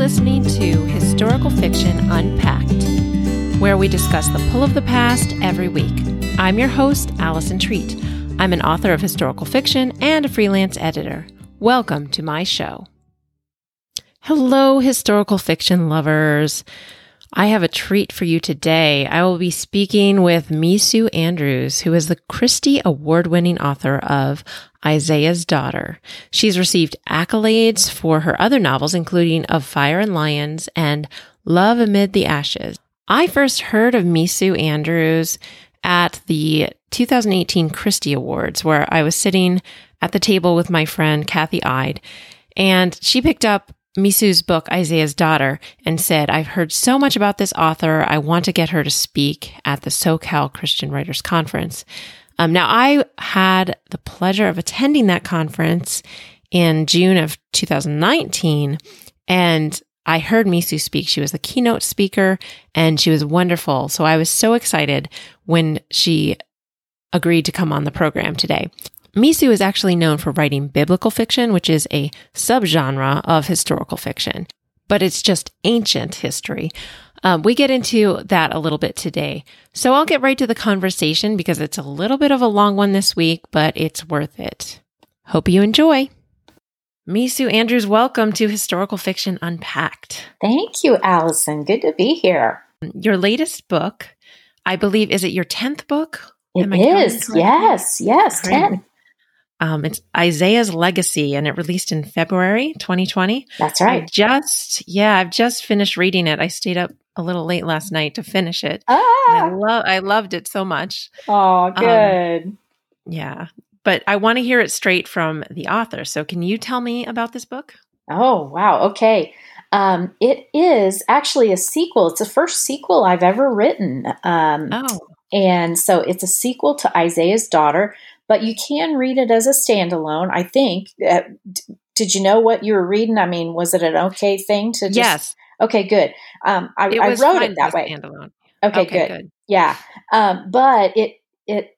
listening to Historical Fiction Unpacked, where we discuss the pull of the past every week. I'm your host, Allison Treat. I'm an author of historical fiction and a freelance editor. Welcome to my show. Hello, historical fiction lovers. I have a treat for you today. I will be speaking with Mesu Andrews, who is the Christy Award winning author of Isaiah's Daughter. She's received accolades for her other novels, including Of Fire and Lions and Love Amid the Ashes. I first heard of Mesu Andrews at the 2018 Christy Awards, where I was sitting at the table with my friend Kathy Ide, and she picked up Mesu's book, Isaiah's Daughter, and said, I've heard so much about this author. I want to get her to speak at the SoCal Christian Writers Conference. Um, now, I had the pleasure of attending that conference in June of 2019, and I heard Mesu speak. She was the keynote speaker, and she was wonderful. So I was so excited when she agreed to come on the program today. Mesu is actually known for writing biblical fiction, which is a subgenre of historical fiction, but it's just ancient history. Um, we get into that a little bit today. So I'll get right to the conversation because it's a little bit of a long one this week, but it's worth it. Hope you enjoy. Mesu Andrews, welcome to Historical Fiction Unpacked. Thank you, Allison. Good to be here. Your latest book, I believe, is it your 10th book? It is. Yes, yes, Great. 10. Um, it's Isaiah's Legacy, and it released in February 2020. That's right. I just, yeah, I've just finished reading it. I stayed up a little late last night to finish it. Ah. I love, I loved it so much. Oh, good. Um, yeah, but I want to hear it straight from the author. So, can you tell me about this book? Oh, wow. Okay. Um, it is actually a sequel. It's the first sequel I've ever written. Um, oh. And so it's a sequel to Isaiah's Daughter, but you can read it as a standalone. I think. Uh, did you know what you were reading? I mean, was it an okay thing to just? Yes. Okay, good. Um, I, I, wrote it that way. Standalone. Okay, okay good. good. Yeah, um, but it it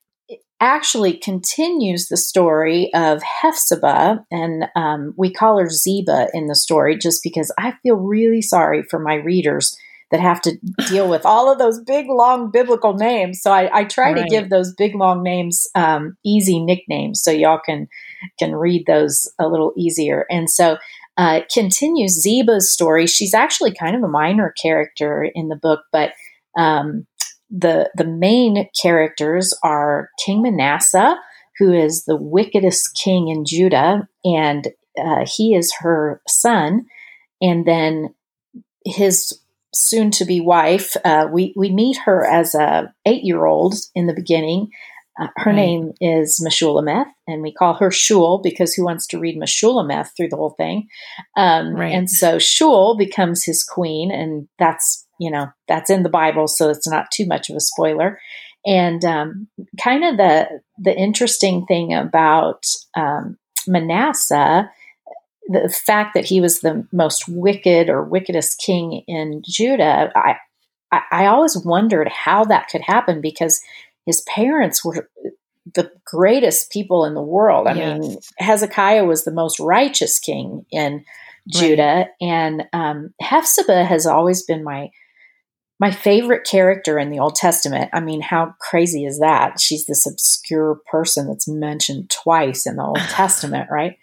actually continues the story of Hephzibah, and um, we call her Ziba in the story just because I feel really sorry for my readers that have to deal with all of those big, long biblical names. So I, I try right. to give those big, long names um, easy nicknames so y'all can can read those a little easier. And so uh, continues Ziba's story. She's actually kind of a minor character in the book, but um, the the main characters are King Manasseh, who is the wickedest king in Judah, and uh, he is her son, and then his soon to be wife. Uh, we we meet her as a eight year old in the beginning. Uh, her right. name is Meshullemeth, and we call her Shul because who wants to read Meshullemeth through the whole thing? Um, right. And so Shul becomes his queen, and that's you know that's in the Bible, so it's not too much of a spoiler. And um, kind of the the interesting thing about um, Manasseh the fact that he was the most wicked or wickedest king in Judah, I, I, I always wondered how that could happen because his parents were the greatest people in the world. I yes. mean, Hezekiah was the most righteous king in Judah, right. and um, Hephzibah has always been my my favorite character in the Old Testament. I mean, how crazy is that? She's this obscure person that's mentioned twice in the Old Testament, right?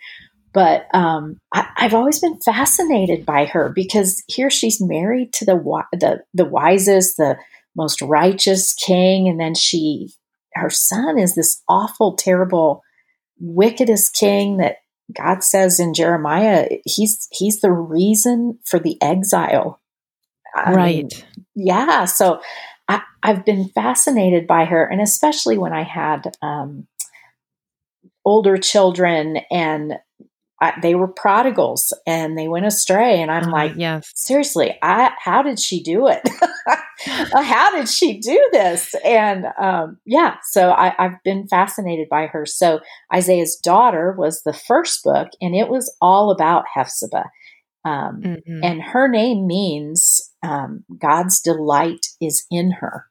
But um, I, have always been fascinated by her because here she's married to the the the wisest, the most righteous king, and then she her son is this awful, terrible, wickedest king that God says in Jeremiah he's he's the reason for the exile. I right. Mean, yeah. So I, have been fascinated by her, and especially when I had um, older children and I, they were prodigals and they went astray. And I'm uh, like, yes. seriously, I, how did she do it? how did she do this? And um, yeah, so I, I've been fascinated by her. So Isaiah's daughter was the first book, and it was all about Hephzibah. Um, mm-hmm. And her name means um, God's delight is in her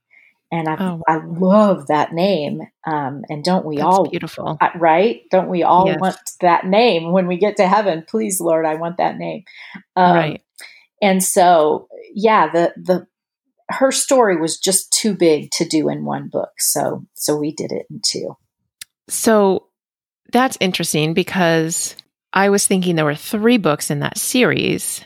and I oh, I love that name. Um, and don't we That's all beautiful, right? Don't we all yes. want that name when we get to heaven? Please, Lord, I want that name. Um, right. and so yeah, the the her story was just too big to do in one book. So so we did it in two. So that's interesting because I was thinking there were three books in that series.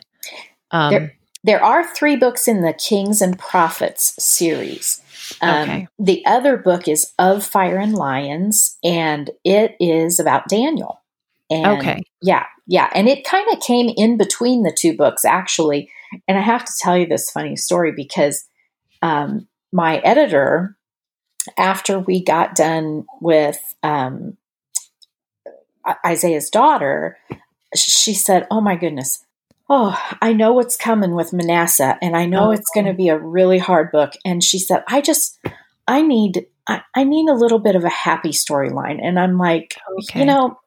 Um, there, there are three books in the Kings and Prophets series. Um, okay. The other book is Of Fire and Lions, and it is about Daniel. And okay. Yeah, yeah. And it kind of came in between the two books, actually. And I have to tell you this funny story because um, my editor, after we got done with um, Isaiah's daughter, she said, Oh my goodness, oh, I know what's coming with Manasseh, and I know oh. it's going to uh-huh. be a really hard book. And she said, I just, I need, I, I need a little bit of a happy storyline. And I'm like, okay. you know,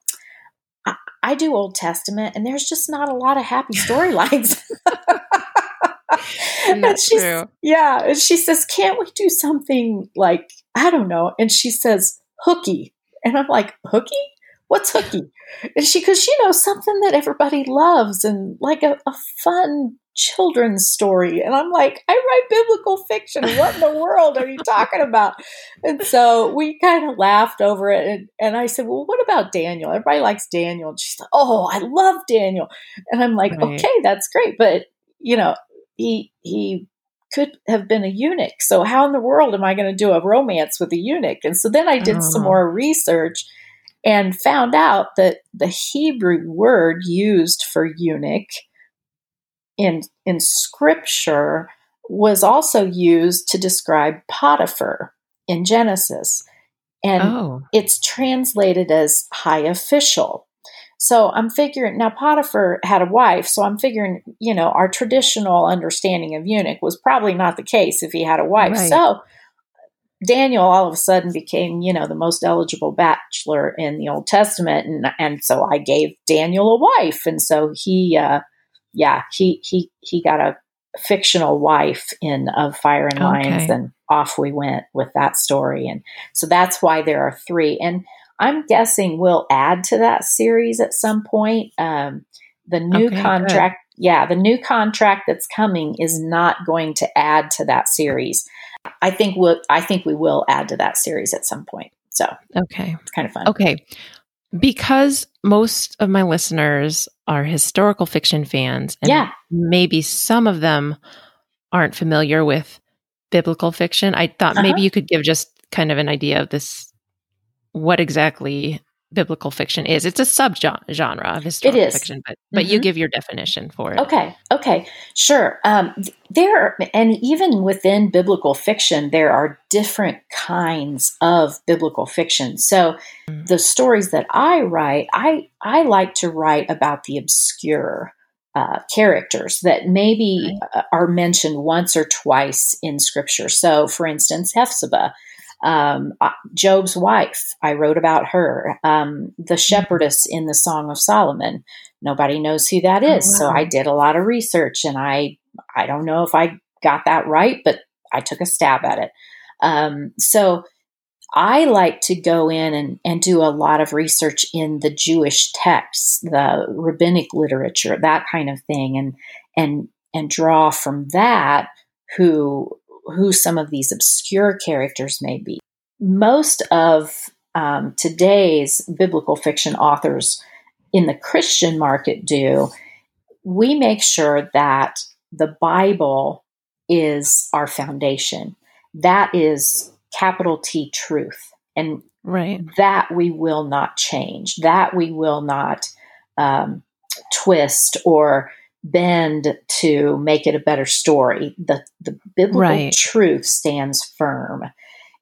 I, I, do Old Testament, and there's just not a lot of happy storylines. and she's, true. Yeah, and she says, "Can't we do something like I don't know?" And she says, "Hooky," and I'm like, "Hooky." What's hooky? And she, because you know, something that everybody loves and like a, a fun children's story. And I'm like, I write biblical fiction. What in the world are you talking about? And so we kind of laughed over it. And, and I said, Well, what about Daniel? Everybody likes Daniel. And she's like, Oh, I love Daniel. And I'm like, right. Okay, that's great. But, you know, he, he, could have been a eunuch. So how in the world am I going to do a romance with a eunuch? And so then I did some uh-huh. more research and found out that the Hebrew word used for eunuch in, in scripture was also used to describe Potiphar in Genesis. And oh. it's translated as high official. So I'm figuring now Potiphar had a wife, so I'm figuring, you know, our traditional understanding of eunuch was probably not the case if he had a wife. Right. So Daniel all of a sudden became, you know, the most eligible bachelor in the Old Testament, and and so I gave Daniel a wife, and so he, uh, yeah, he he he got a fictional wife in of Fire and Lions, okay. and off we went with that story, and so that's why there are three, and I'm guessing we'll add to that series at some point. Um, the new okay, contract. Yeah, the new contract that's coming is not going to add to that series. I think we'll, I think we will add to that series at some point. So okay, it's kind of fun. Okay, because most of my listeners are historical fiction fans, and yeah, maybe some of them aren't familiar with biblical fiction. I thought uh-huh. maybe you could give just kind of an idea of this, what exactly biblical fiction is. It's a subgenre of historical fiction, but but mm-hmm. you give your definition for it. Okay, okay, sure. Um, there, and even within biblical fiction, there are different kinds of biblical fiction. So, mm-hmm. the stories that I write, I I like to write about the obscure. Uh, characters that maybe right. Are mentioned once or twice in scripture. So, for instance, Hephzibah um, uh, Job's wife, I wrote about her. Um, the shepherdess in the Song of Solomon. Nobody knows who that is, oh, wow. so I did a lot of research, and I I don't know if I got that right, but I took a stab at it. Um, so I like to go in and, and do a lot of research in the Jewish texts, the rabbinic literature, that kind of thing, and and and draw from that who who some of these obscure characters may be. Most of um, today's biblical fiction authors in the Christian market do, we make sure that the Bible is our foundation. That is capital T truth. And right. that we will not change, that we will not um, twist or bend to make it a better story. The the biblical right. truth stands firm.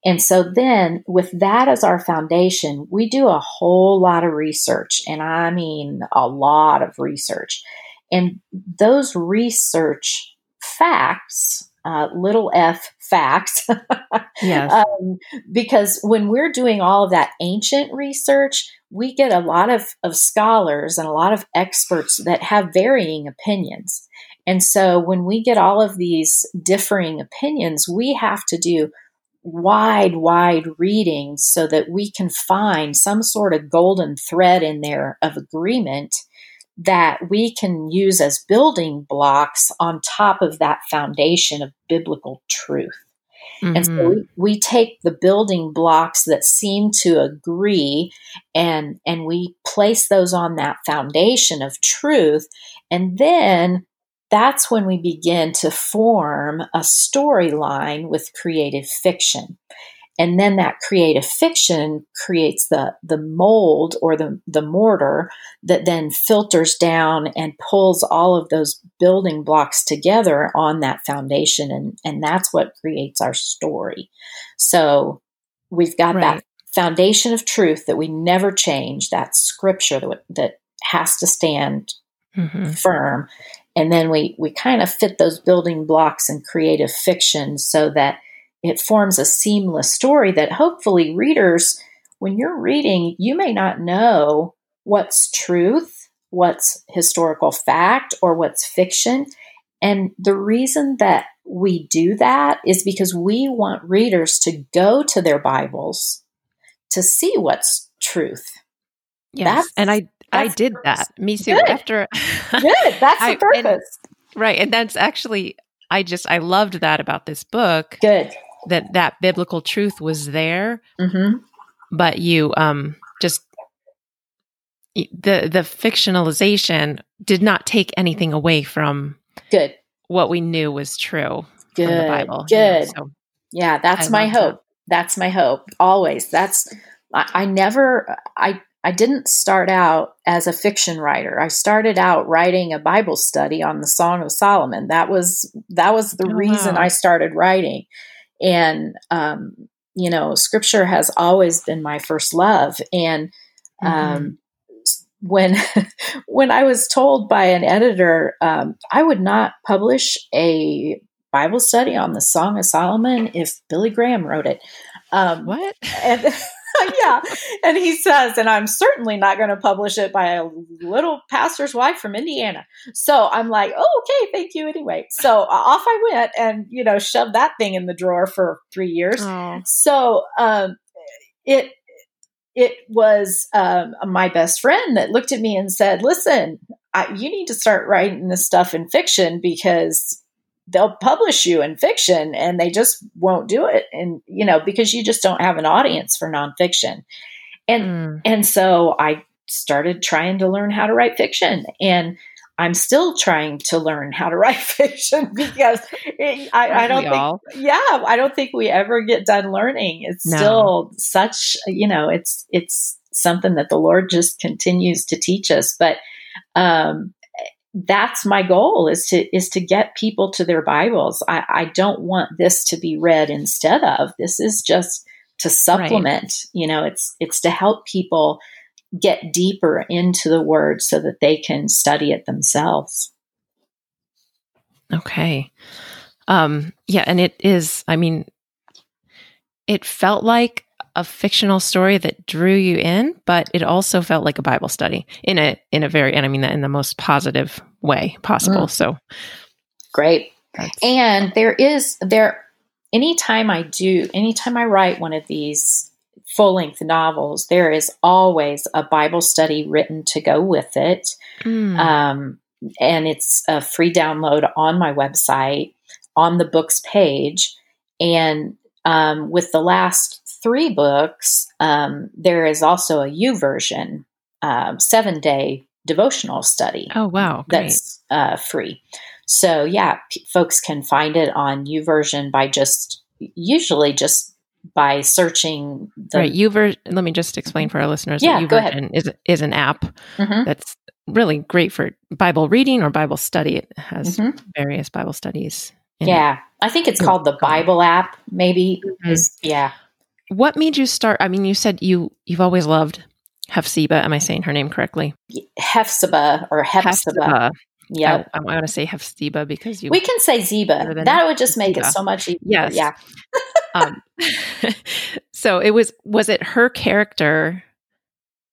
And so then with that as our foundation, we do a whole lot of research and I mean a lot of research. And those research facts, uh, little f facts, yes. um, because when we're doing all of that ancient research, we get a lot of, of scholars and a lot of experts that have varying opinions. And so when we get all of these differing opinions, we have to do wide, wide reading so that we can find some sort of golden thread in there of agreement that we can use as building blocks on top of that foundation of biblical truth. Mm-hmm. And so mm-hmm. we, we take the building blocks that seem to agree and and we place those on that foundation of truth and then that's when we begin to form a storyline with creative fiction and then that creative fiction creates the the mold or the the mortar that then filters down and pulls all of those building blocks together on that foundation and and that's what creates our story so we've got right. that foundation of truth that we never change that scripture that, that has to stand mm-hmm. firm and then we we kind of fit those building blocks in creative fiction so that it forms a seamless story that hopefully readers, when you're reading, you may not know what's truth, what's historical fact, or what's fiction. And the reason that we do that is because we want readers to go to their Bibles to see what's truth. Yes. That's, and I I did that. Me too. Good. After Good. That's the purpose. And, right. And that's actually I just I loved that about this book. Good that that biblical truth was there, mm-hmm. but you um, just the the fictionalization did not take anything away from good what we knew was true good from the Bible. Good, you know, so yeah, that's I my hope. That. That's my hope always. That's I, I never I I didn't start out as a fiction writer. I started out writing a Bible study on the Song of Solomon. That was that was the oh, reason wow. I started writing. And, um, you know, scripture has always been my first love. And, um, mm-hmm. when, when I was told by an editor, um, I would not publish a Bible study on the Song of Solomon if Billy Graham wrote it. Um, what? And, yeah. And he says, and I'm certainly not going to publish it by a little pastor's wife from Indiana. So I'm like, oh, okay, thank you anyway. So off I went and, you know, shoved that thing in the drawer for three years. Oh. So um, it, it was um, my best friend that looked at me and said, listen, I, you need to start writing this stuff in fiction because they'll publish you in fiction and they just won't do it and you know because you just don't have an audience for nonfiction and mm. and so i started trying to learn how to write fiction and i'm still trying to learn how to write fiction because it, I, I, don't think all? yeah i don't think we ever get done learning it's no. still such you know it's it's something that the lord just continues to teach us but um that's my goal is to is to get people to their bibles. I, I don't want this to be read instead of this is just to supplement right. you know it's it's to help people get deeper into the word so that they can study it themselves. Okay. Um yeah and it is i mean it felt like a fictional story that drew you in, but it also felt like a Bible study in a in a very and I mean that in the most positive way possible. Mm. So great. And there is there anytime I do anytime I write one of these full length novels, there is always a Bible study written to go with it. Mm. Um, and it's a free download on my website on the books page. And um, with the last three books, um, there is also a YouVersion, uh, seven day devotional study. Oh, wow. Great. That's uh, free. So, yeah, p- folks can find it on YouVersion by just usually just by searching the right YouVersion. Let me just explain for our listeners. Yeah, that YouVersion is is an app mm-hmm. that's really great for Bible reading or Bible study. It has mm-hmm. various Bible studies. Yeah, it. I think it's called the Bible app. Maybe. Mm-hmm. Yeah. What made you start? I mean, you said you you've always loved Hephzibah. Am I saying her name correctly? Hephzibah or Hephzibah. Yeah, I, I want to say Hephzibah because you. We can say Ziba. That would just make Ziba. it so much easier. Yes. Yeah. um, so it was. Was it her character?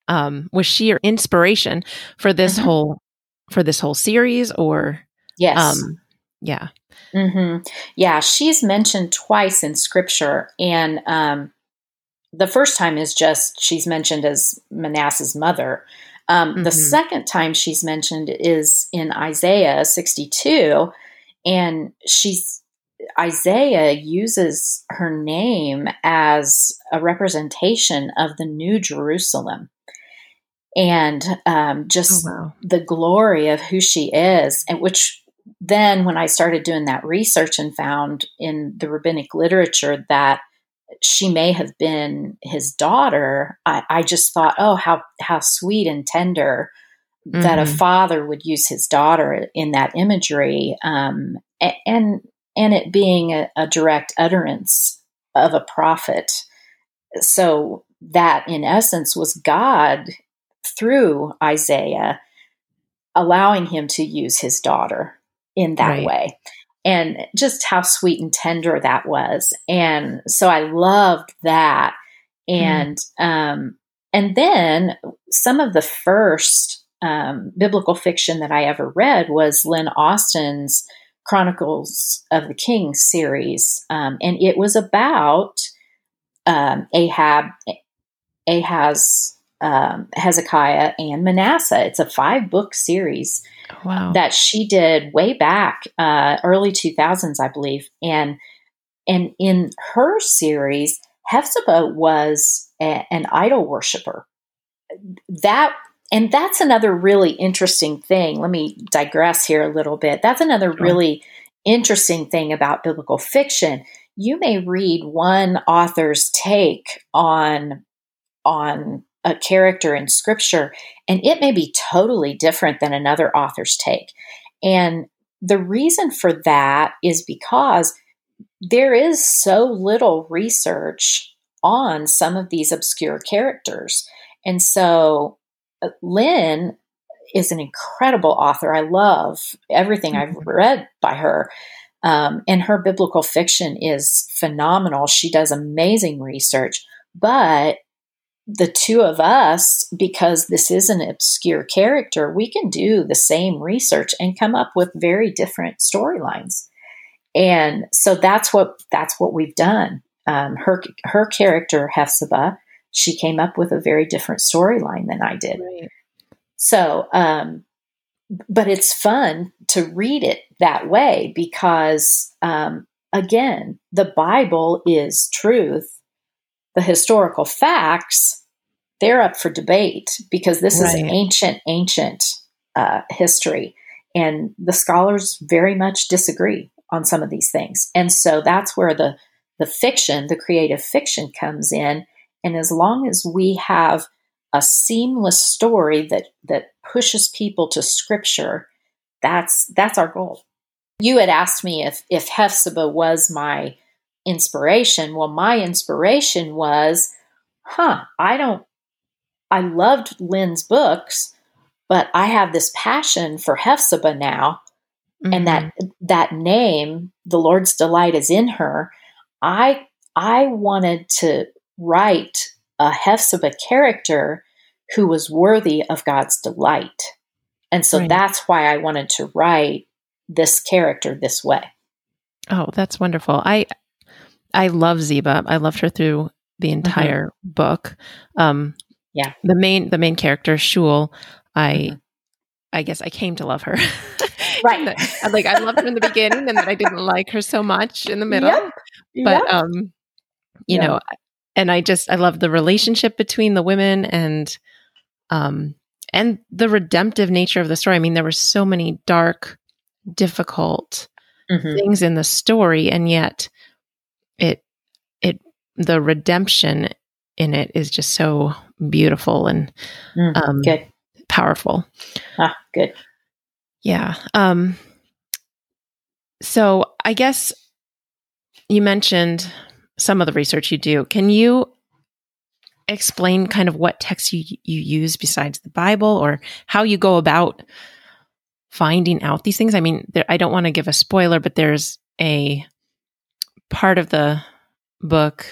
Um, was she your inspiration for this mm-hmm. whole for this whole series, or yes? Um, yeah. Mm-hmm. Yeah, she's mentioned twice in scripture, and um, the first time is just she's mentioned as Manasseh's mother. Um, mm-hmm. The second time she's mentioned is in Isaiah 62, and she's Isaiah uses her name as a representation of the New Jerusalem and um, just oh, wow. the glory of who she is, and which then when I started doing that research and found in the rabbinic literature that she may have been his daughter, I, I just thought, oh, how how sweet and tender mm-hmm. that a mm-hmm. father would use his daughter in that imagery, um, and and it being a, a direct utterance of a prophet. So that, in essence, was God through Isaiah, allowing him to use his daughter in that right. way. And just how sweet and tender that was. And so I loved that. And mm. um, and then some of the first um, biblical fiction that I ever read was Lynn Austin's Chronicles of the King series, um, and it was about um, Ahab, Ahaz, um, Hezekiah, and Manasseh. It's a five book series wow. that she did way back uh, early two thousands, I believe, and and in her series, Hephzibah was a, an idol worshiper. That and that's another really interesting thing. Let me digress here a little bit. That's another sure. really interesting thing about biblical fiction. You may read one author's take on on a character in scripture and it may be totally different than another author's take. And the reason for that is because there is so little research on some of these obscure characters. And so Lynn is an incredible author. I love everything mm-hmm. I've read by her. Um, and her biblical fiction is phenomenal. She does amazing research. But the two of us, because this is an obscure character, we can do the same research and come up with very different storylines. And so that's what that's what we've done. Um, her her character Hephzibah she came up with a very different storyline than I did. Right. So, um, but it's fun to read it that way because, um, again, the Bible is truth. The historical facts, they're up for debate because this right. is ancient, ancient uh, history. And the scholars very much disagree on some of these things. And so that's where the, the fiction, the creative fiction comes in and as long as we have a seamless story that that pushes people to scripture, that's that's our goal. You had asked me if if Hephzibah was my inspiration. Well, my inspiration was, huh, I don't I loved Lynn's books, but I have this passion for Hephzibah now. Mm-hmm. And that mm-hmm. that name, the Lord's delight is in her. I I wanted to write a Hephzibah character who was worthy of God's delight. And so right. that's why I wanted to write this character this way. Oh, that's wonderful. I I love Ziba. I loved her through the mm-hmm. entire mm-hmm. book. Um yeah. The main the main character, Shul, I mm-hmm. I guess I came to love her. right. like I loved her in the beginning and then I didn't like her so much in the middle. Yep. But yep. um you yep. know, and I just I love the relationship between the women and um and the redemptive nature of the story. I mean, there were so many dark, difficult mm-hmm. things in the story, and yet it it the redemption in it is just so beautiful and mm, um, good, powerful. Ah, good. Yeah. Um. So I guess you mentioned some of the research you do. Can you explain kind of what texts you, you use besides the Bible or how you go about finding out these things? I mean, there, I don't want to give a spoiler, but there's a part of the book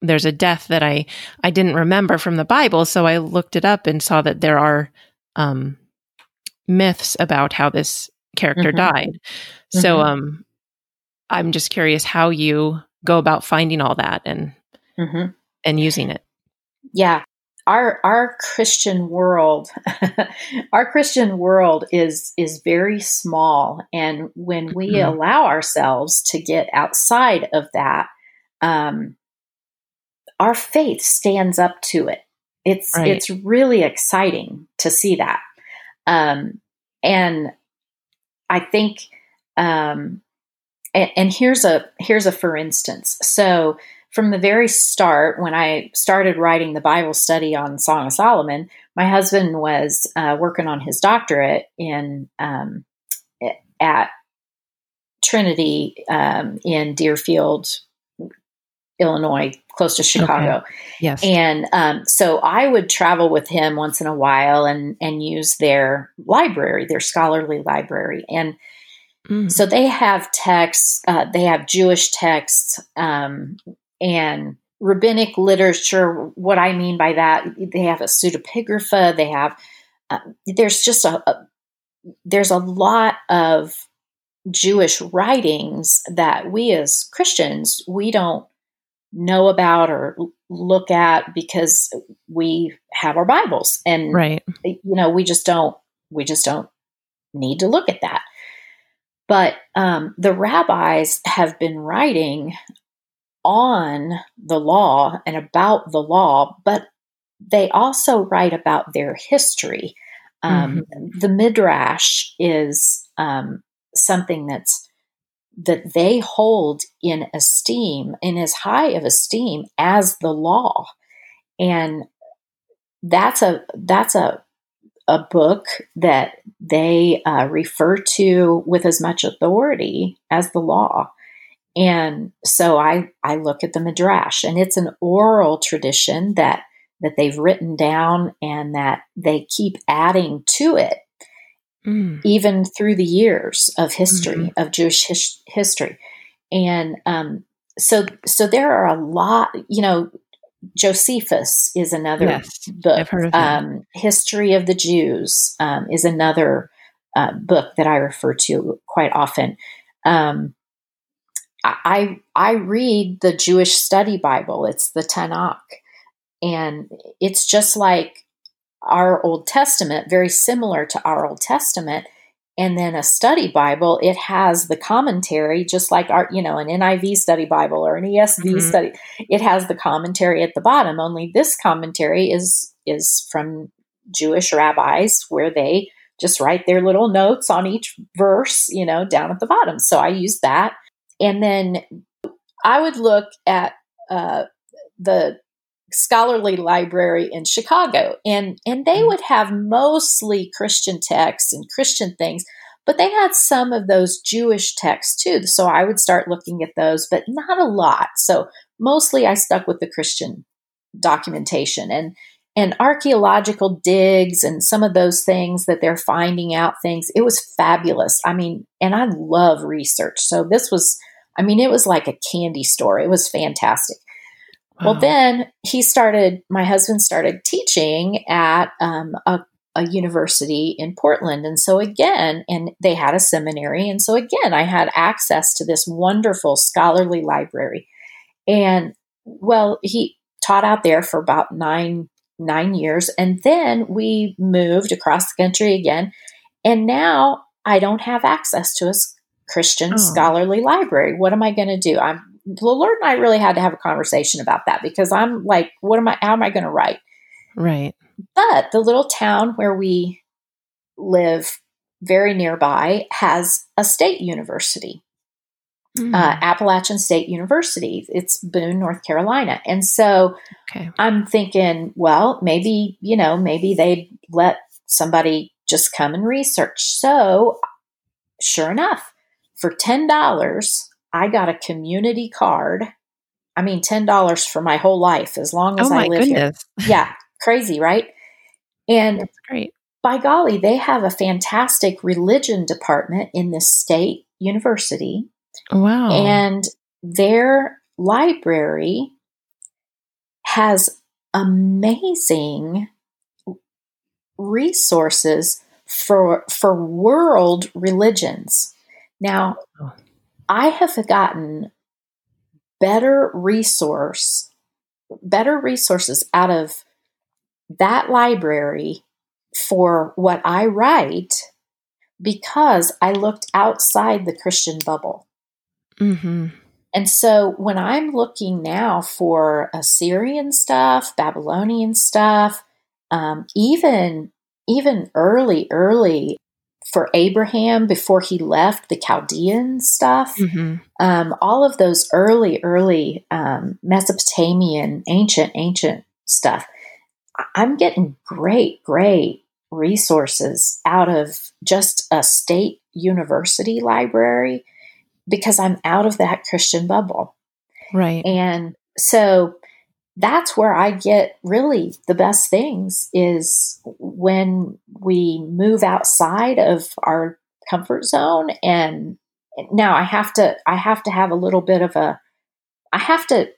there's a death that I I didn't remember from the Bible, so I looked it up and saw that there are um, myths about how this character mm-hmm. died. Mm-hmm. So um, I'm just curious how you go about finding all that and mm-hmm. and using it? Yeah. our our Christian world, our Christian world is is very small, and when we mm-hmm. allow ourselves to get outside of that, um, our faith stands up to it. It's right. it's really exciting to see that, um, and I think, um, and, and here's a here's a for instance. So from the very start, when I started writing the Bible study on Song of Solomon, my husband was uh, working on his doctorate in um, at Trinity um, in Deerfield, Illinois, close to Chicago. Okay. Yes. And um, so I would travel with him once in a while and and use their library, their scholarly library, and mm. so they have texts. Uh, they have Jewish texts um, and rabbinic literature. What I mean by that, they have a pseudepigrapha. They have uh, there's just a, a there's a lot of Jewish writings that we as Christians we don't know about or look at because we have our Bibles and right. you know we just don't we just don't need to look at that. But um, the rabbis have been writing on the law and about the law, but they also write about their history. Um, mm-hmm. The midrash is um, something that's that they hold in esteem, in as high of esteem as the law. And that's a that's a a book that they uh, refer to with as much authority as the law. And so I I look at the midrash, and it's an oral tradition that that they've written down and that they keep adding to it mm. even through the years of history mm-hmm. of Jewish his- history, and um, so so there are a lot. You know, Josephus is another yes, book. Of um, History of the Jews um, is another uh, book that I refer to quite often. Um, I I read the Jewish Study Bible. It's the Tanakh, and it's just like our Old Testament, very similar to our Old Testament. And then a study Bible, it has the commentary, just like our, you know, an NIV study Bible or an ESV mm-hmm. study. It has the commentary at the bottom. Only this commentary is is from Jewish rabbis, where they just write their little notes on each verse, you know, down at the bottom. So I use that, and then I would look at uh, the scholarly library in Chicago. And and they mm. would have mostly Christian texts and Christian things, but they had some of those Jewish texts too. So I would start looking at those, but not a lot. So mostly I stuck with the Christian documentation and and archaeological digs and some of those things that they're finding out things. It was fabulous. I mean, and I love research. So this was I mean, it was like a candy store. It was fantastic. Wow. Well, then he started, my husband started teaching at um, a, a university in Portland. And so, again, and they had a seminary. And so, again, I had access to this wonderful scholarly library. And well, he taught out there for about nine nine years and then we moved across the country again and now i don't have access to a christian oh. scholarly library what am i going to do i'm Lord and I really had to have a conversation about that because I'm like, what am I, how am I going to write? Right. But the little town where we live very nearby has a state university, mm. uh, Appalachian State University. It's Boone, North Carolina. And so okay. I'm thinking, well, maybe, you know, maybe they'd let somebody just come and research. So sure enough, for $10, I got a community card. I mean, ten dollars for my whole life as long as oh I live goodness. here. Yeah, crazy, right? And That's great. By golly, they have a fantastic religion department in this state university. Wow! And their library has amazing resources for for world religions. Now, oh. I have gotten better resource, better resources out of that library for what I write because I looked outside the Christian bubble. Mm-hmm. And so when I'm looking now for Assyrian stuff, Babylonian stuff, um, even even early, early for Abraham before he left the Chaldean stuff, mm-hmm. um, all of those early, early um, Mesopotamian, ancient, ancient stuff. I'm getting great, great resources out of just a state university library because I'm out of that Christian bubble. Right. And so that's where I get really the best things is when we move outside of our comfort zone and now I have to I have to have a little bit of a I have to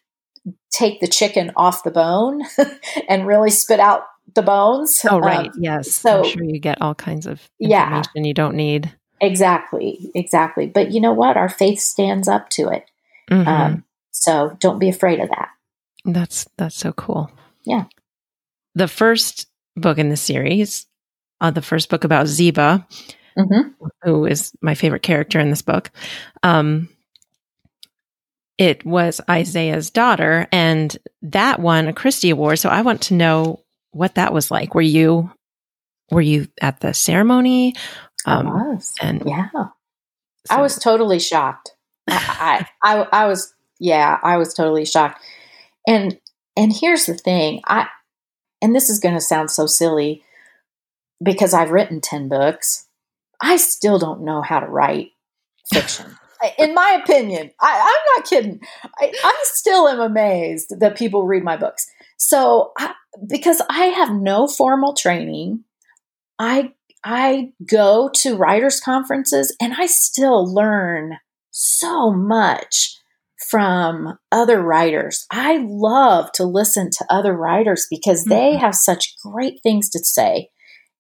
take the chicken off the bone and really spit out the bones. Oh right, um, yes. So I'm sure you get all kinds of information yeah, you don't need. Exactly, exactly. But you know what? Our faith stands up to it. Mm-hmm. Um, so don't be afraid of that. That's that's so cool. Yeah. The first book in the series, uh, the first book about Ziba, mm-hmm. who is my favorite character in this book. Um, it was Isaiah's daughter, and that won a Christy Award. So I want to know what that was like. Were you were you at the ceremony? Um, I was. And yeah, so. I was totally shocked. I, I, I was, yeah, I was totally shocked. And, and here's the thing. I, and this is going to sound so silly because I've written 10 books. I still don't know how to write fiction. In my opinion, I, am not kidding. I, I, still am amazed that people read my books. So, I, because I have no formal training, I I go to writers conferences and I still learn so much from other writers. I love to listen to other writers because mm-hmm. they have such great things to say.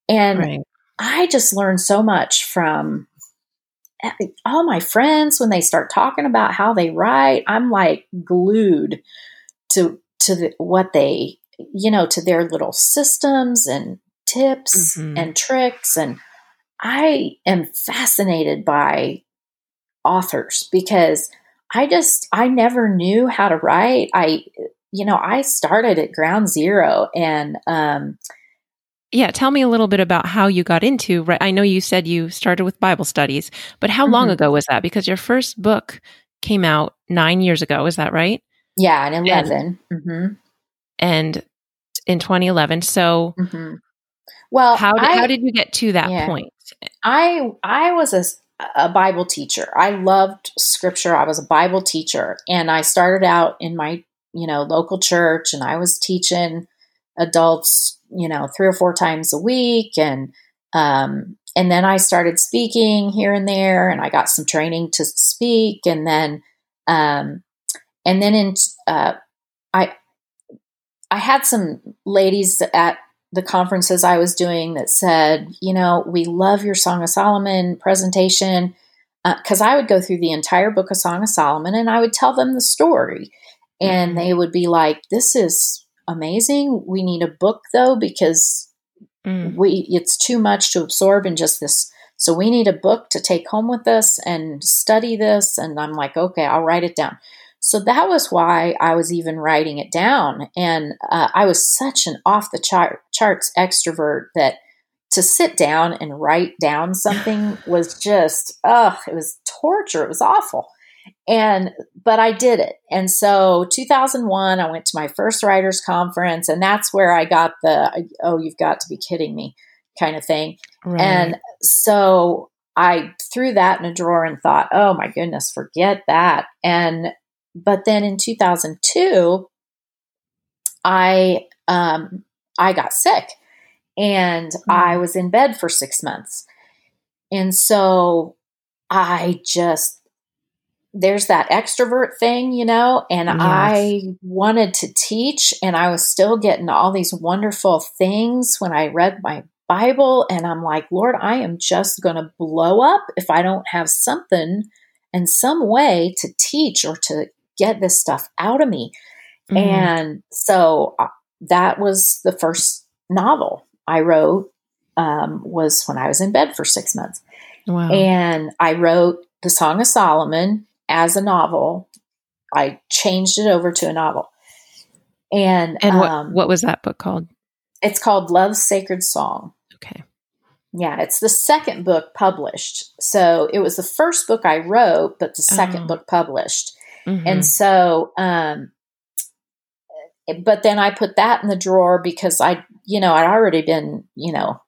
And right. I just learn so much from eh, all my friends when they start talking about how they write. I'm like glued to to the, what they you know to their little systems and tips mm-hmm. and tricks. And I am fascinated by authors because I just, I never knew how to write. I, you know, I started at ground zero and, um, yeah, tell me a little bit about how you got into. Right, I know you said you started with Bible studies, but how mm-hmm. long ago was that? Because your first book came out nine years ago. Is that right? Yeah, in eleven. And, mm-hmm. and in 2011. So, mm-hmm. Well, how did, I, how did you get to that yeah, point? I I was a a Bible teacher. I loved scripture. I was a Bible teacher and I started out in my, you know, local church and I was teaching adults, you know, three or four times a week and um and then I started speaking here and there and I got some training to speak and then um and then in uh I I had some ladies at the conferences I was doing that said, you know, we love your Song of Solomon presentation. Because uh, I would go through the entire book of Song of Solomon and I would tell them the story. And mm-hmm. they would be like, this is amazing. We need a book though, because mm. we it's too much to absorb in just this. So we need a book to take home with us and study this. And I'm like, okay, I'll write it down. So that was why I was even writing it down. And uh, I was such an off the chart, charts extrovert that to sit down and write down something was just, ugh, it was torture. It was awful. And, but I did it. And so 2001, I went to my first writers conference, and that's where I got the, oh, you've got to be kidding me kind of thing. Right. And so I threw that in a drawer and thought, oh my goodness, forget that. And but then in 2002, I um, I got sick and mm. I was in bed for six months, and so I just there's that extrovert thing, you know, and yes. I wanted to teach, and I was still getting all these wonderful things when I read my Bible, and I'm like, Lord, I am just going to blow up if I don't have something and some way to teach or to get this stuff out of me. Mm-hmm. And so uh, that was the first novel I wrote um, was when I was in bed for six months. Wow. And I wrote The Song of Solomon as a novel. I changed it over to a novel. And and what, um, what was that book called? It's called Love's Sacred Song. Okay. Yeah, it's the second book published. So it was the first book I wrote, but the second oh. book published. Mm-hmm. And so, um, but then I put that in the drawer because I, you know, I'd already been, you know,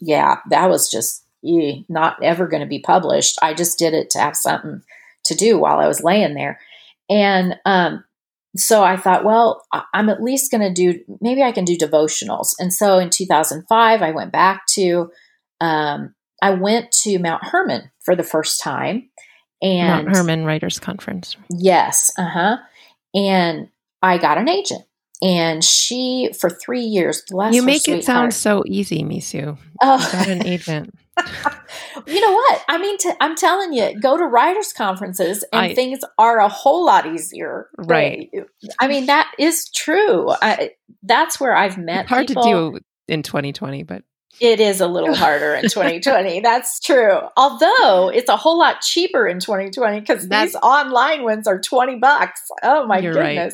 yeah, that was just eh, not ever going to be published. I just did it to have something to do while I was laying there. And um, so I thought, well, I'm at least going to do, maybe I can do devotionals. And so in 2005, I went back to, um, I went to Mount Hermon for the first time. And Mount Hermon Writers Conference. Yes. Uh huh. And I got an agent. And she, for three years, bless You make it sound so easy, Mesu. Oh. got an agent. you know what? I mean, i I'm telling you, go to writers' conferences and I, things are a whole lot easier. Right. I mean, that is true. I, that's where I've met. It's hard people. to do in 2020, but it is a little harder in 2020. That's true. Although it's a whole lot cheaper in 2020 because these online ones are 20 bucks. Oh my goodness. Right.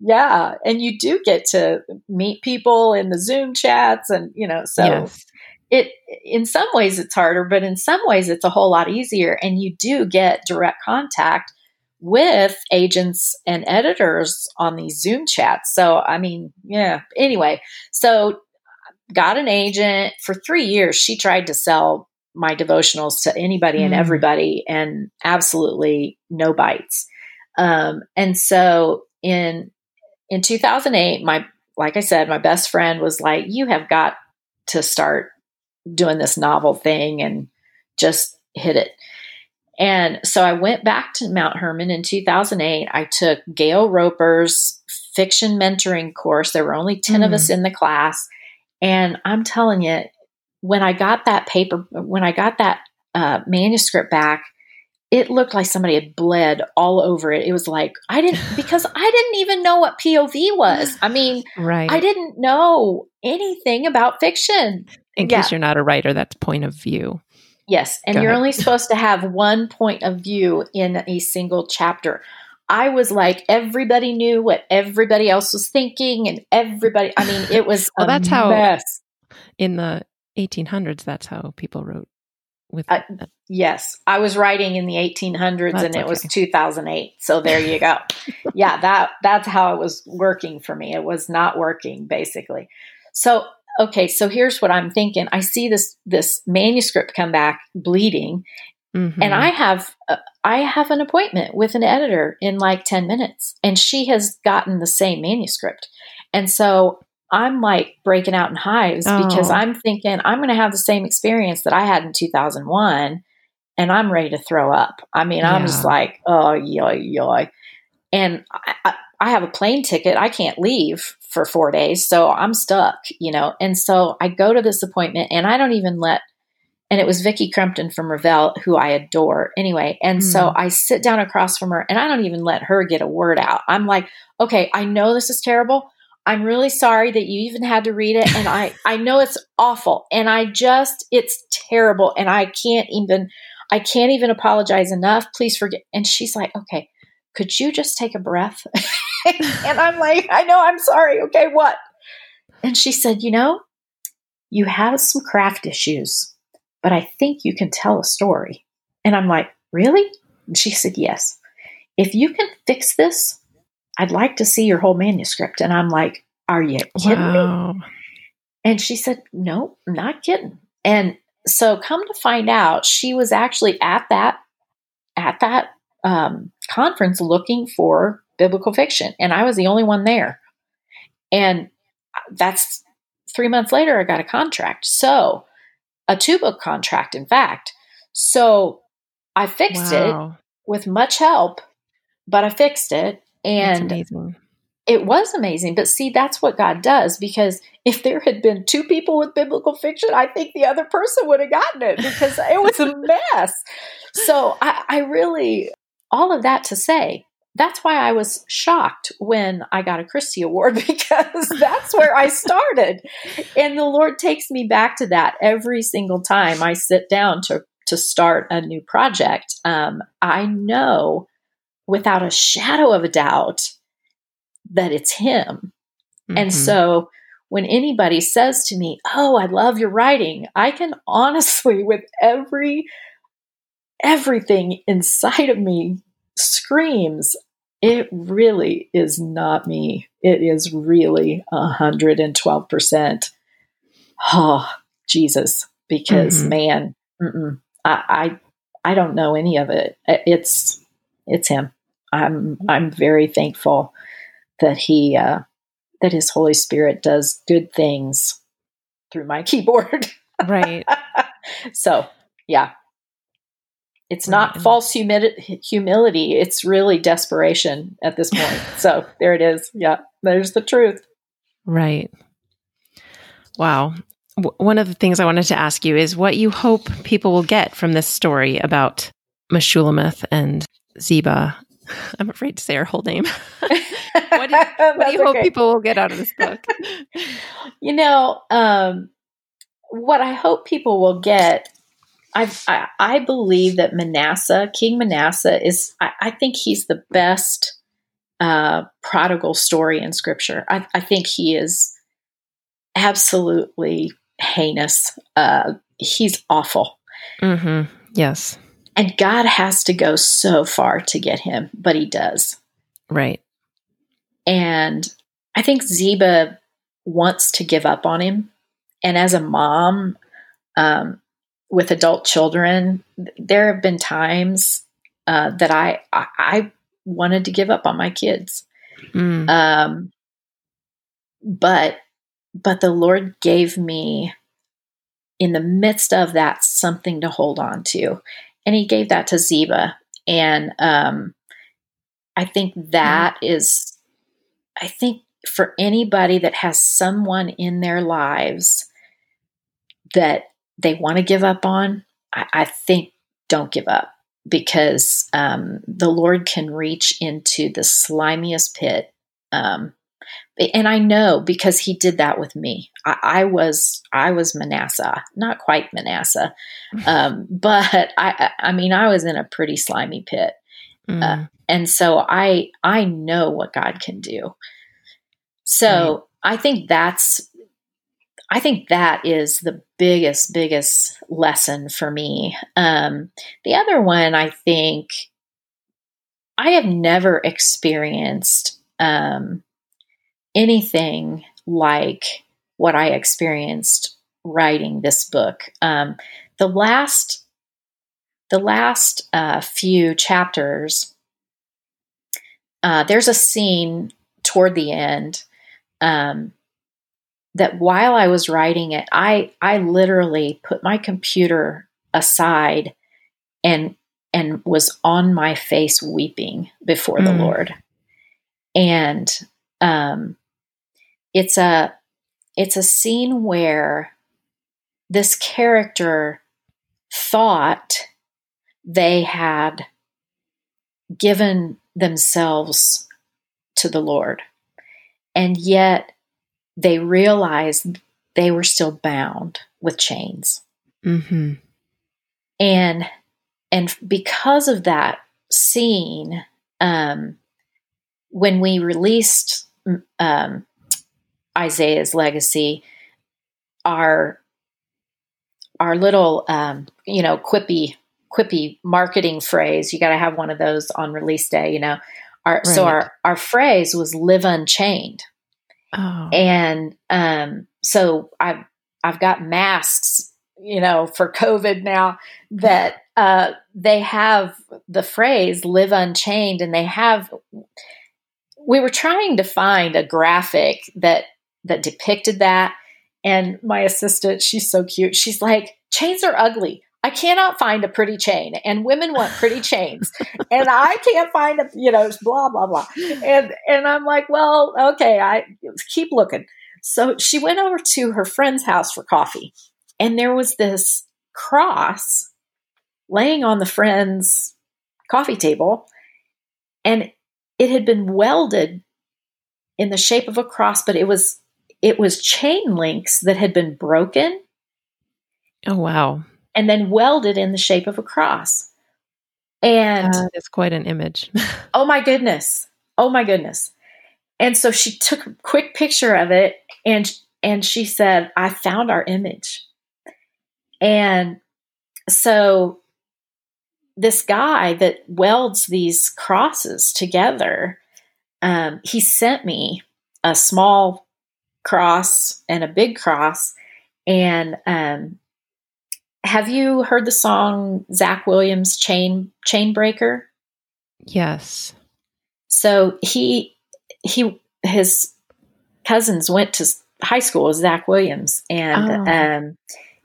Yeah. And you do get to meet people in the Zoom chats and, you know, so yes it in some ways it's harder, but in some ways it's a whole lot easier. And you do get direct contact with agents and editors on these Zoom chats. So, I mean, yeah. Anyway, so got an agent for three years. She tried to sell my devotionals to anybody mm. and everybody, and absolutely no bites. Um, and so in in 2008, my like I said, my best friend was like, "You have got to start doing this novel thing and just hit it. And so I went back to Mount Hermon in 2008. I took Gayle Roper's fiction mentoring course. There were only 10 mm. of us mm. in the class. And I'm telling you, when I got that paper, when I got that uh, manuscript back, it looked like somebody had bled all over it. It was like, I didn't, because I didn't even know what POV was. I mean, right. I didn't know anything about fiction. In yeah. case you're not a writer, that's point of view. Yes. And Go you're ahead. only supposed to have one point of view in a single chapter. I was like, everybody knew what everybody else was thinking, and everybody, I mean, it was well, that's mess. how in the 1800s, that's how people wrote with uh, yes i was writing in the 1800s that's and it okay. was 2008 so there you go yeah that that's how it was working for me it was not working basically so okay, so here's what I'm thinking. I see this this manuscript come back bleeding, mm-hmm. and I have uh, I have an appointment with an editor in like 10 minutes, and she has gotten the same manuscript, and so I'm like breaking out in hives oh. because I'm thinking I'm going to have the same experience that I had in 2001, and I'm ready to throw up. I mean, yeah. I'm just like, oh, yoy, yoy. And I, I have a plane ticket. I can't leave for four days. So I'm stuck, you know. And so I go to this appointment and I don't even let, and it was Vicki Crumpton from Revell, who I adore anyway. And mm. so hmm. I sit down across from her and I don't even let her get a word out. I'm like, okay, I know this is terrible. I'm really sorry that you even had to read it. And I, I know it's awful. And I just, it's terrible. And I can't even, I can't even apologize enough. Please forget. And she's like, okay, could you just take a breath? and I'm like, I know, I'm sorry. Okay, what? And she said, You know, you have some craft issues, but I think you can tell a story. And I'm like, Really? And she said, Yes. If you can fix this, I'd like to see your whole manuscript. And I'm like, Are you kidding wow. me? And she said, No, not kidding. And so come to find out, she was actually at that at that um, conference looking for biblical fiction, and I was the only one there. And that's three months later, I got a contract. So, a two book contract, in fact. So, I fixed wow. it with much help, but I fixed it. And it was amazing. But see, that's what God does because if there had been two people with biblical fiction, I think the other person would have gotten it because it was a mess. So I, I really, all of that to say, that's why I was shocked when I got a Christy Award because that's where I started. And the Lord takes me back to that every single time I sit down to, to start a new project. Um, I know without a shadow of a doubt that it's Him. Mm-hmm. And so when anybody says to me, Oh, I love your writing, I can honestly, with every everything inside of me screams, it really is not me. It is really 112%. Oh, Jesus. Because mm-hmm. man, I, I, I don't know any of it. It's, it's him. I'm, I'm very thankful that he, uh, that his Holy Spirit does good things through my keyboard. Right. so, yeah, it's not right. false humility, humility. It's really desperation at this point. so there it is. Yeah, there's the truth. Right. Wow. W- one of the things I wanted to ask you is what you hope people will get from this story about Meshullemeth and Ziba. I'm afraid to say her whole name. what do you, what do you hope people will get out of this book? you know, um, what I hope people will get I, I believe that Manasseh, King Manasseh, is, I, I think he's the best uh, prodigal story in scripture. I, I, think he is absolutely heinous. Uh, he's awful. Mm-hmm. Yes. And God has to go so far to get him, but he does. Right. And I think Ziba wants to give up on him. And as a mom, um, with adult children, there have been times uh, that I, I, I wanted to give up on my kids. Mm. Um, but but the Lord gave me in the midst of that something to hold on to, and He gave that to Ziba, and um, I think that mm. is, I think for anybody that has someone in their lives that they want to give up on, I, I think don't give up because um, the Lord can reach into the slimiest pit. Um, and I know because He did that with me. I, I was I was Manasseh, not quite Manasseh, um, but I I mean I was in a pretty slimy pit, mm. uh, and so I I know what God can do. So right. I think that's I think that is the biggest, biggest lesson for me. Um, the other one, I think, I have never experienced um, anything like what I experienced writing this book. Um, the last, the last uh, few chapters, uh, there's a scene toward the end um, that while I was writing it, I I literally put my computer aside and and was on my face weeping before mm. the Lord. And um it's a it's a scene where this character thought they had given themselves to the Lord. And yet they realized they were still bound with chains. Mm-hmm. And and because of that scene, um, when we released um, Isaiah's legacy, our our little um, you know quippy quippy marketing phrase, you got to have one of those on release day, you know. Our, right. So our our phrase was "live unchained." Oh. And um, so I've I've got masks, you know, for COVID now that uh, they have the phrase "live unchained," and they have. We were trying to find a graphic that that depicted that, and my assistant, she's so cute. She's like, "Chains are ugly. I cannot find a pretty chain, and women want pretty chains, and I can't find a you know blah blah blah." And and I'm like, "Well, okay, I keep looking." So she went over to her friend's house for coffee, and there was this cross laying on the friend's coffee table, and it had been welded in the shape of a cross, but it was it was chain links that had been broken. Oh wow. And then welded in the shape of a cross. And it's quite an image. oh my goodness. Oh my goodness. And so she took a quick picture of it and and she said, "I found our image." And so this guy that welds these crosses together, um, he sent me a small cross and a big cross. And um, have you heard the song Zach Williams Chain Chain Breaker? Yes. So he he his cousins went to high school with Zach Williams, and oh. um,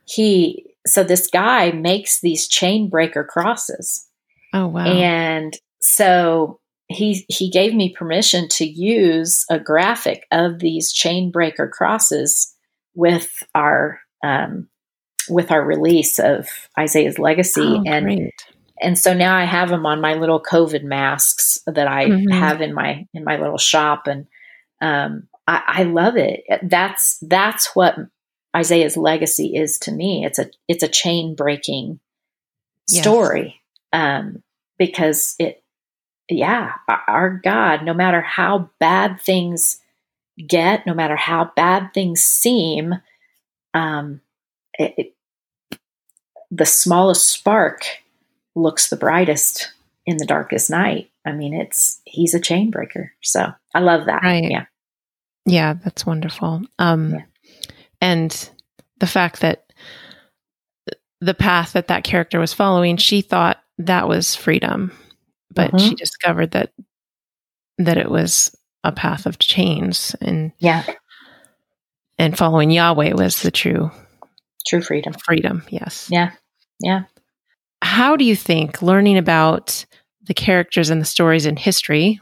he so this guy makes these chain breaker crosses. Oh wow! And so he he gave me permission to use a graphic of these chain breaker crosses with our um, with our release of Isaiah's Legacy, oh, and great. and so now I have them on my little COVID masks that I mm-hmm. have in my in my little shop, and um, I, I love it. That's that's what Isaiah's legacy is to me. It's a it's a chain breaking story yes. um, because it yeah, our God, no matter how bad things get, no matter how bad things seem, um, it, it, the smallest spark looks the brightest in the darkest night. I mean, it's he's a chain breaker. So I love that. Right. Yeah. Yeah, that's wonderful. Um, yeah. and the fact that the path that that character was following, she thought that was freedom but mm-hmm. she discovered that that it was a path of chains and yeah and following Yahweh was the true true freedom freedom yes yeah yeah how do you think learning about the characters and the stories in history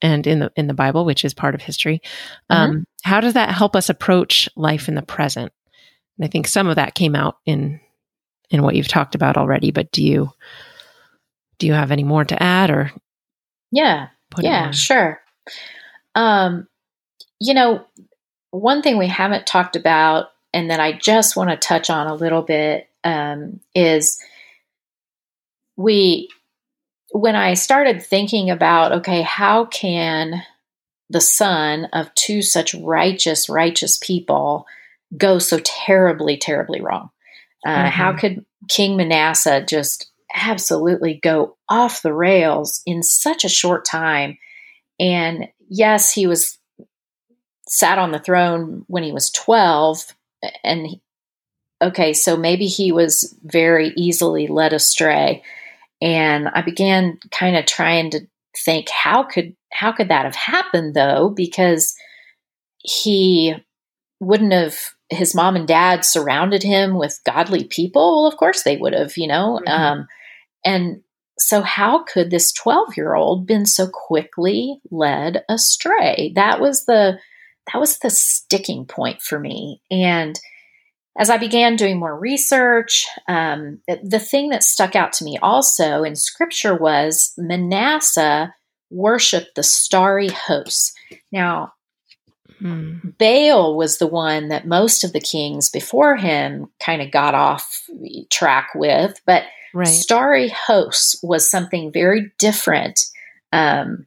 and in the in the Bible which is part of history mm-hmm. um, how does that help us approach life in the present and I think some of that came out in in what you've talked about already but do you do you have any more to add or? Yeah. Yeah, sure. Um, you know, one thing we haven't talked about and that I just want to touch on a little bit um, is we, when I started thinking about, okay, how can the son of two such righteous, righteous people go so terribly, terribly wrong? Uh, mm-hmm. How could King Manasseh just absolutely go off the rails in such a short time. And yes, he was sat on the throne when he was 12 and he, okay, so maybe he was very easily led astray. And I began kind of trying to think how could how could that have happened though because he wouldn't have his mom and dad surrounded him with godly people well of course they would have you know mm-hmm. um, and so how could this 12 year old been so quickly led astray that was the that was the sticking point for me and as i began doing more research um, the thing that stuck out to me also in scripture was manasseh worshiped the starry hosts now hmm. baal was the one that most of the kings before him kind of got off track with but Right. Starry hosts was something very different um,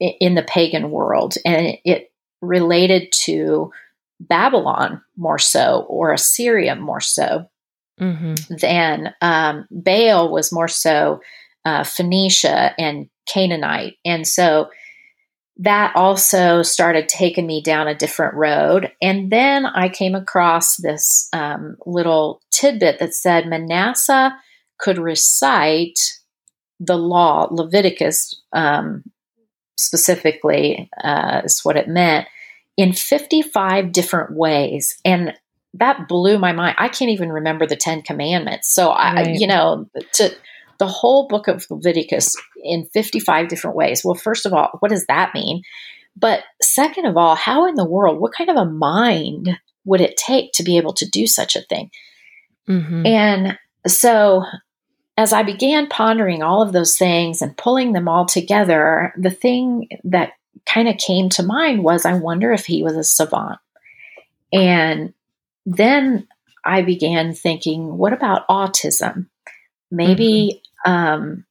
in the pagan world, and it related to Babylon more so, or Assyria more so, mm-hmm. than um, Baal was more so uh, Phoenicia and Canaanite, and so that also started taking me down a different road. And then I came across this um, little tidbit that said Manasseh could recite the law, Leviticus um, specifically, uh, is what it meant, in 55 different ways. And that blew my mind. I can't even remember the Ten Commandments. So, right. I, you know, to the whole book of Leviticus in 55 different ways. Well, first of all, what does that mean? But second of all, how in the world, what kind of a mind would it take to be able to do such a thing? Mm-hmm. And so as I began pondering all of those things and pulling them all together, the thing that kind of came to mind was I wonder if he was a savant. And then I began thinking, what about autism? Maybe, mm-hmm. um,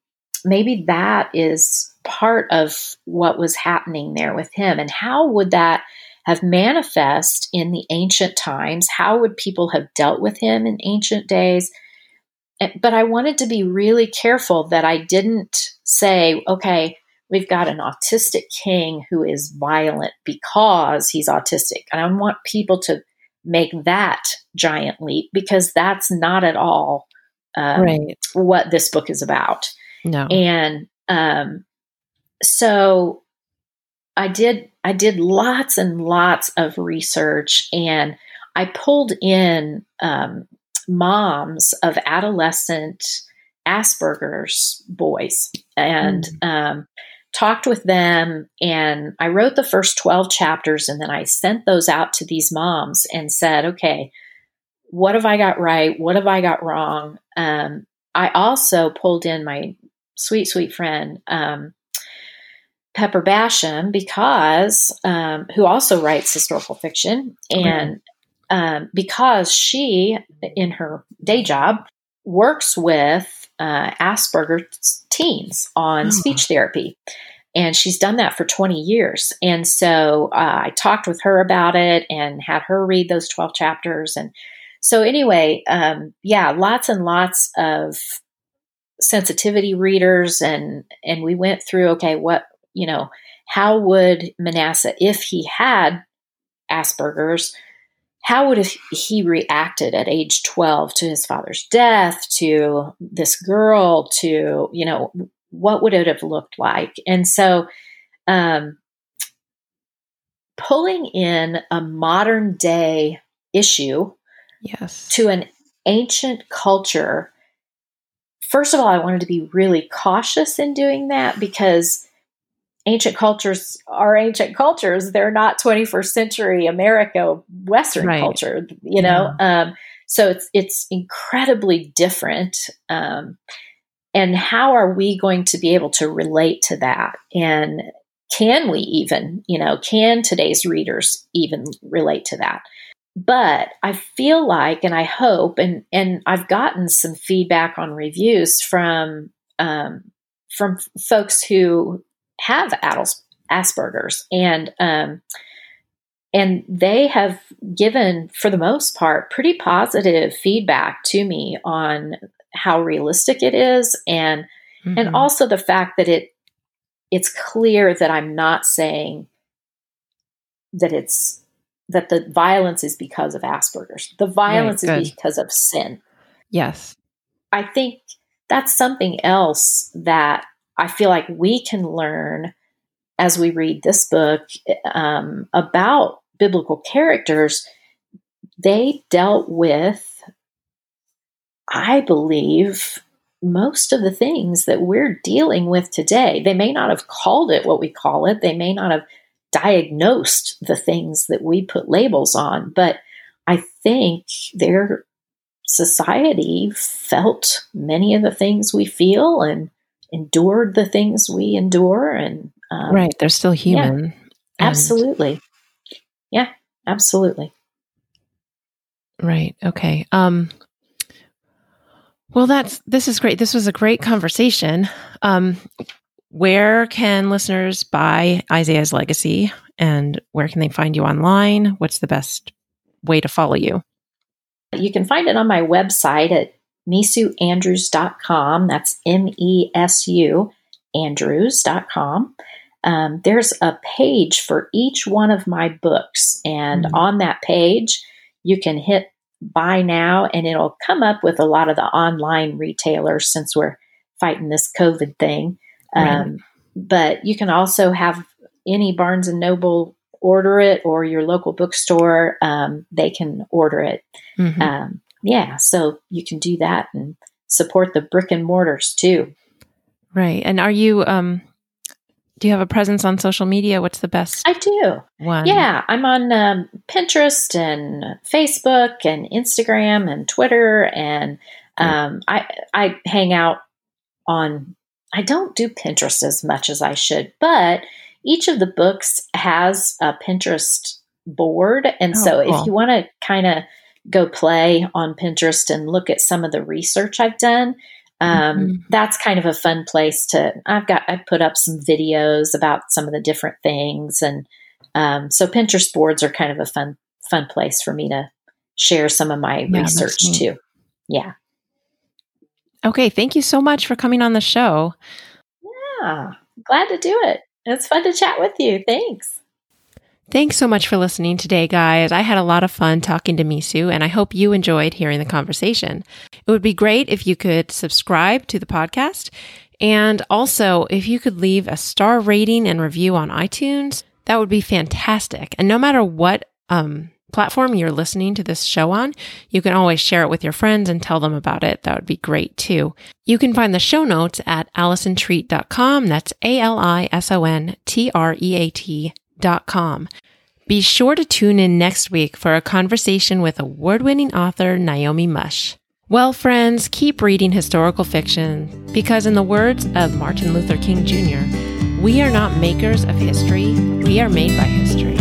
maybe that is part of what was happening there with him. And how would that have manifest in the ancient times? How would people have dealt with him in ancient days? But I wanted to be really careful that I didn't say, okay, we've got an autistic king who is violent because he's autistic. And I want people to make that giant leap because that's not at all um, right. what this book is about. No. And um, so I did I did lots and lots of research and I pulled in um, moms of adolescent Asperger's boys and mm. um, talked with them. And I wrote the first 12 chapters and then I sent those out to these moms and said, okay, what have I got right? What have I got wrong? Um, I also pulled in my sweet, sweet friend, um, Pepper Basham, because um, who also writes historical fiction, and um, because she, in her day job, works with uh, Asperger's teens on oh. speech therapy. And she's done that for 20 years. And so uh, I talked with her about it and had her read those 12 chapters. And so, anyway, um, yeah, lots and lots of sensitivity readers. And, and we went through, okay, what, you know, how would Manasseh, if he had Asperger's, how would he reacted at age 12 to his father's death to this girl to you know what would it have looked like? And so um, pulling in a modern day issue yes. to an ancient culture first of all i wanted to be really cautious in doing that because ancient cultures are ancient cultures. They're not 21st century America Western right. culture, you know. Yeah. Um, so it's it's incredibly different. Um, and how are we going to be able to relate to that? And can we even, you know, can today's readers even relate to that? But I feel like, and I hope, and and I've gotten some feedback on reviews from um, from folks who have Asperger's, and um, and they have given, for the most part, pretty positive feedback to me on how realistic it is, and mm-hmm. and also the fact that it it's clear that I'm not saying that it's that the violence is because of Asperger's. The violence right, is because of sin. Yes. I think that's something else that I feel like we can learn as we read this book um, about biblical characters. They dealt with, I believe, most of the things that we're dealing with today. They may not have called it what we call it, they may not have diagnosed the things that we put labels on, but I think their society felt many of the things we feel and endured the things we endure and um, right they're still human yeah, absolutely. Yeah absolutely. Right okay um well that's this is great this was a great conversation. Um where can listeners buy isaiah's legacy and where can they find you online? What's the best way to follow you? You can find it on my website at mesuandrews.com. That's M E S U Andrews.com. Um, there's a page for each one of my books. And mm-hmm. on that page, you can hit buy now and it'll come up with a lot of the online retailers since we're fighting this COVID thing. Right. Um, but you can also have any Barnes and Noble order it or your local bookstore, um, they can order it. Mm-hmm. Um, yeah, so you can do that and support the brick and mortars too. Right. And are you um do you have a presence on social media? What's the best? I do. One. Yeah, I'm on um, Pinterest and Facebook and Instagram and Twitter and Um, I I hang out on. I don't do Pinterest as much as I should, but each of the books has a Pinterest board, and oh, so cool. if you want to kind of go play on Pinterest and look at some of the research I've done, um, mm-hmm. that's kind of a fun place to. I've got I put up some videos about some of the different things, and um, so Pinterest boards are kind of a fun fun place for me to share some of my yeah, research too. Yeah. Okay, thank you so much for coming on the show. Yeah, glad to do it. It's fun to chat with you. Thanks. Thanks so much for listening today, guys. I had a lot of fun talking to Mesu, and I hope you enjoyed hearing the conversation. It would be great if you could subscribe to the podcast. And also, if you could leave a star rating and review on iTunes, that would be fantastic. And no matter what um, platform you're listening to this show on, you can always share it with your friends and tell them about it. That would be great too. You can find the show notes at alisontreat.com. That's A L I S O N T R E A T com. Be sure to tune in next week for a conversation with award winning author Naomi Musch. Well, friends, keep reading historical fiction because, in the words of Martin Luther King Jr., we are not makers of history, we are made by history.